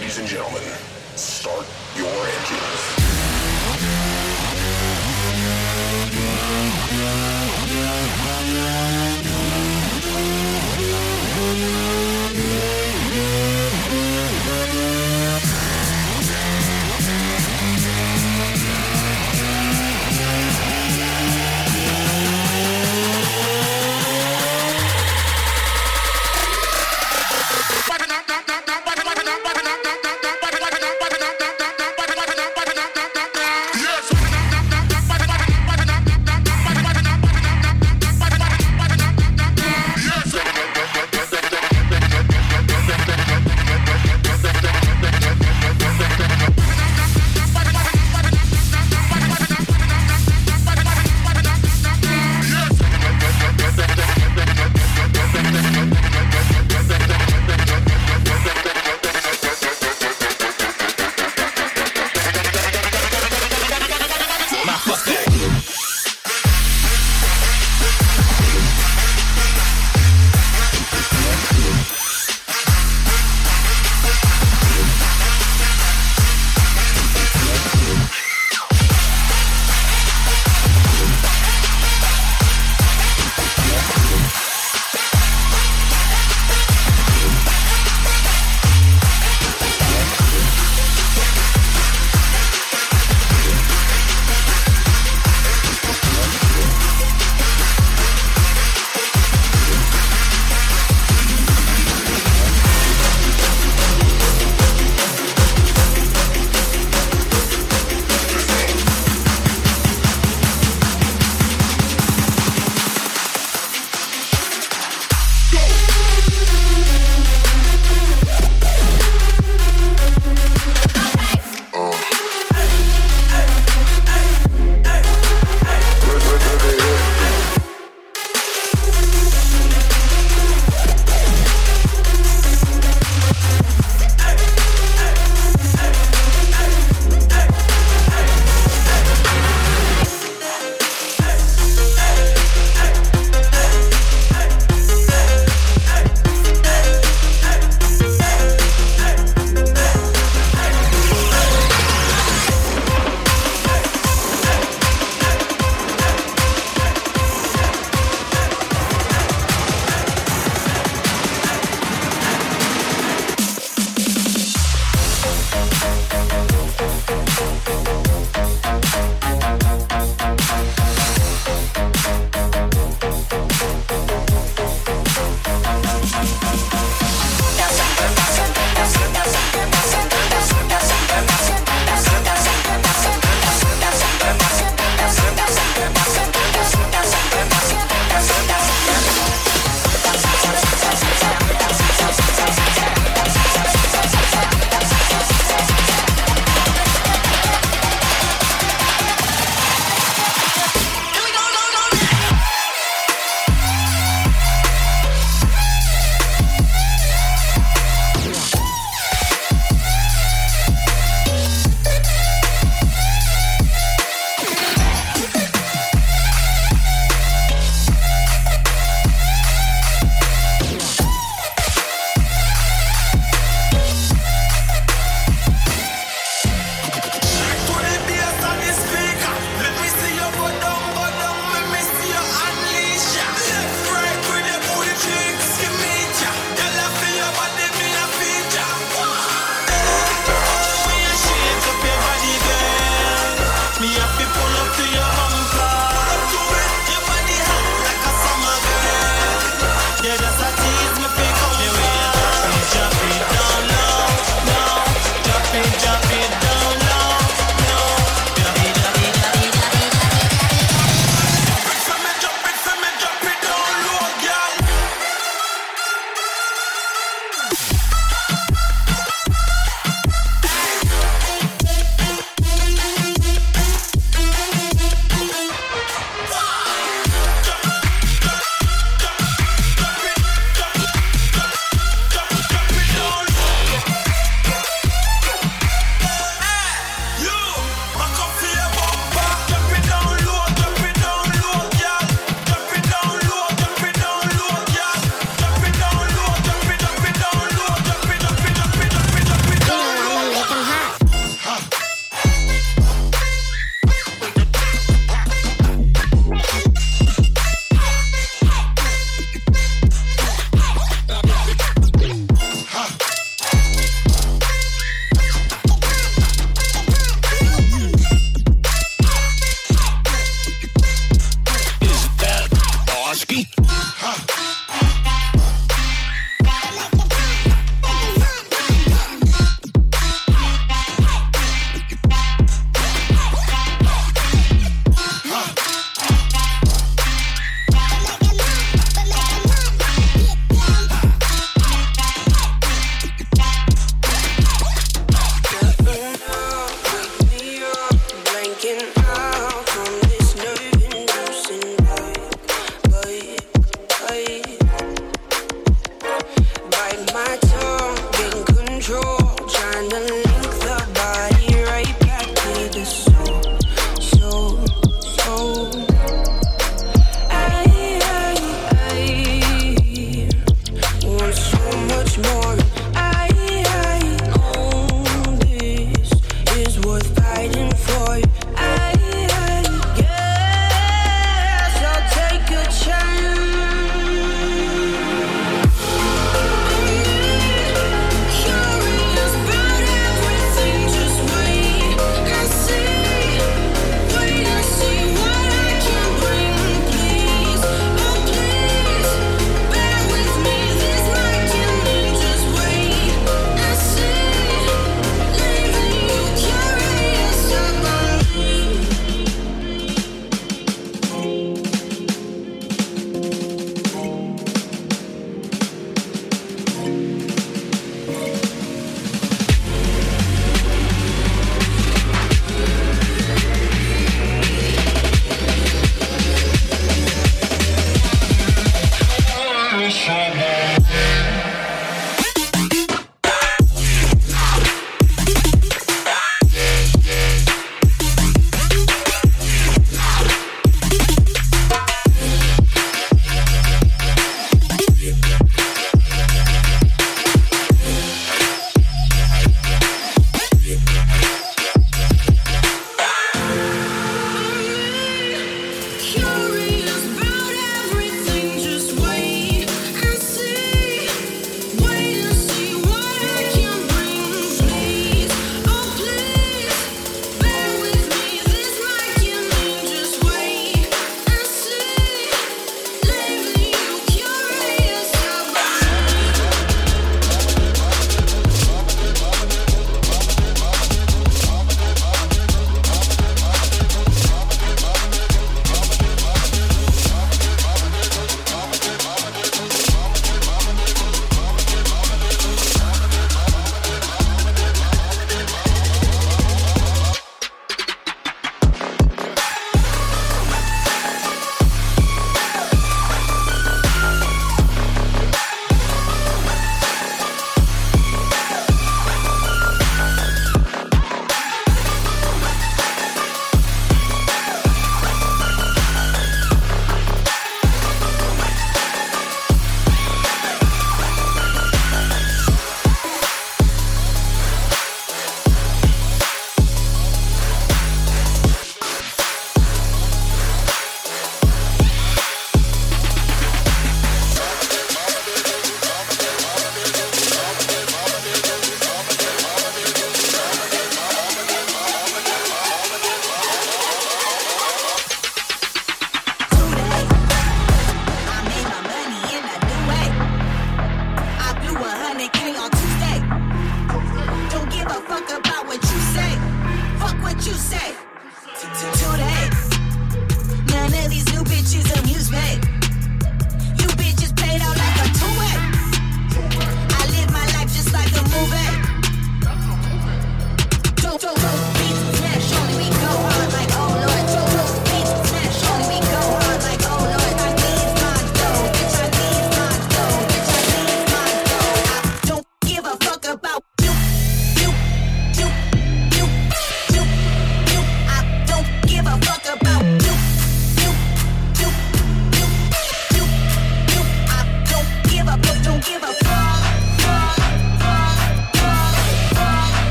Ladies and gentlemen, start your engines.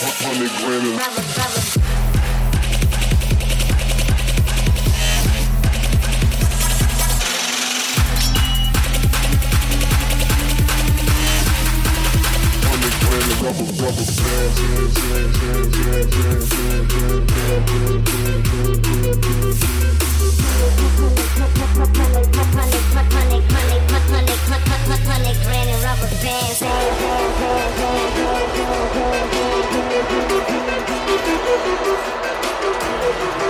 100 grand. rubber, rubber band. Hundred grand bands. Thank you.